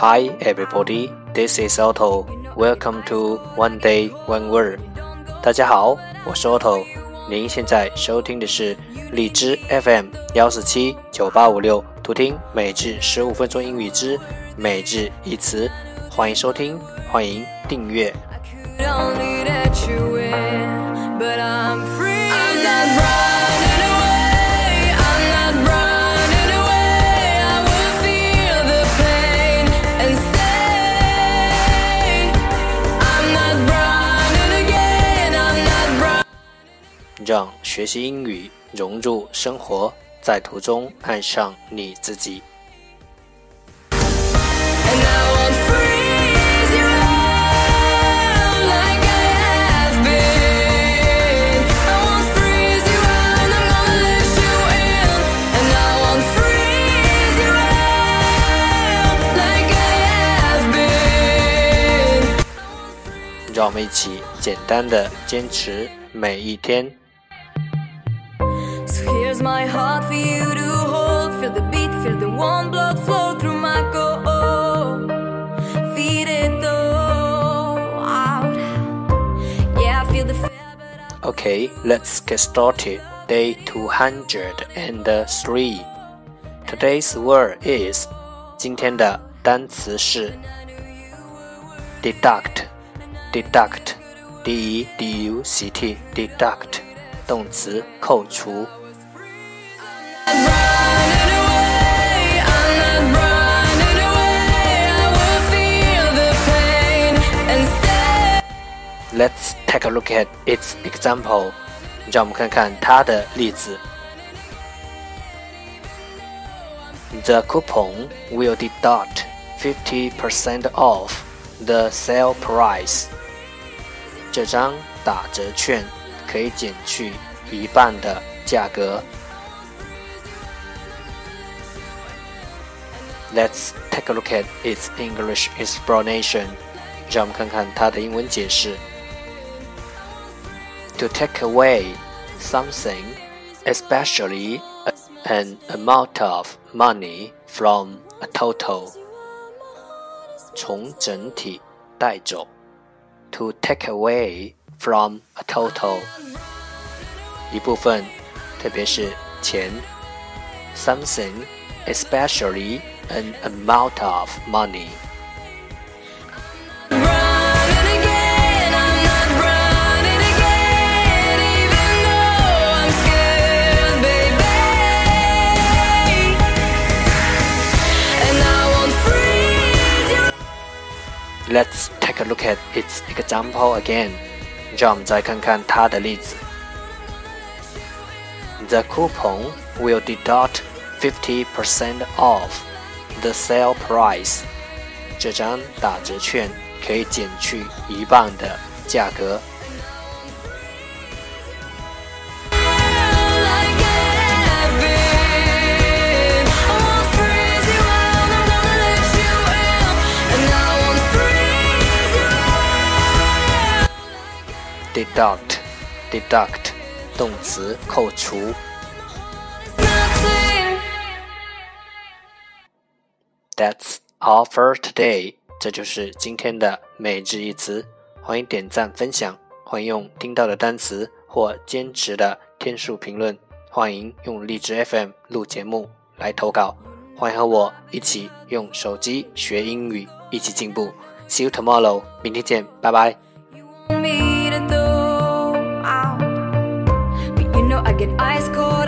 Hi everybody, this is Otto. Welcome to One Day One Word. 大家好，我是 Otto。您现在收听的是荔枝 FM 幺四七九八五六，图听每日十五分钟英语之每日一词。欢迎收听，欢迎订阅。让学习英语融入生活，在途中爱上你自己。让我们一起简单的坚持每一天。Here's my heart for you to hold. Feel the beat, feel the warm blood flow through my core. Feed it though out. Yeah, I feel the fear, Okay, let's get started. Day 203. Today's word is 今天的单词是 deduct, deduct, d e d u c t, deduct 动词扣除。 Let's take a look at its example. 让我们看看它的例子。The coupon will deduct 50% off the sale price. 这张打折券可以减去一半的价格。Let's take a look at its English explanation. 让我们看看它的英文解释。 to take away something, especially an amount of money from a total. 从整体带走，to take away from a total，一部分，特别是钱，something especially an amount of money。 Let's take a look at its example again. 让我们再看看它的例子。The coupon will deduct 50% off the sale price. 这张打折券可以减去一半的价格。 Deduct deduct 动词扣除。That's all for today。这就是今天的每日一词。欢迎点赞分享，欢迎用听到的单词或坚持的天数评论，欢迎用荔枝 FM 录节目来投稿，欢迎和我一起用手机学英语，一起进步。See you tomorrow，明天见，拜拜。get ice cold